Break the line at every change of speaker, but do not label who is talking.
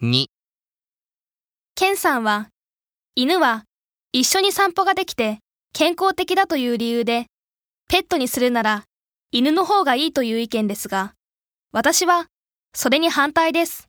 2、
ケンさんは、犬は一緒に散歩ができて健康的だという理由で、ペットにするなら犬の方がいいという意見ですが、私はそれに反対です。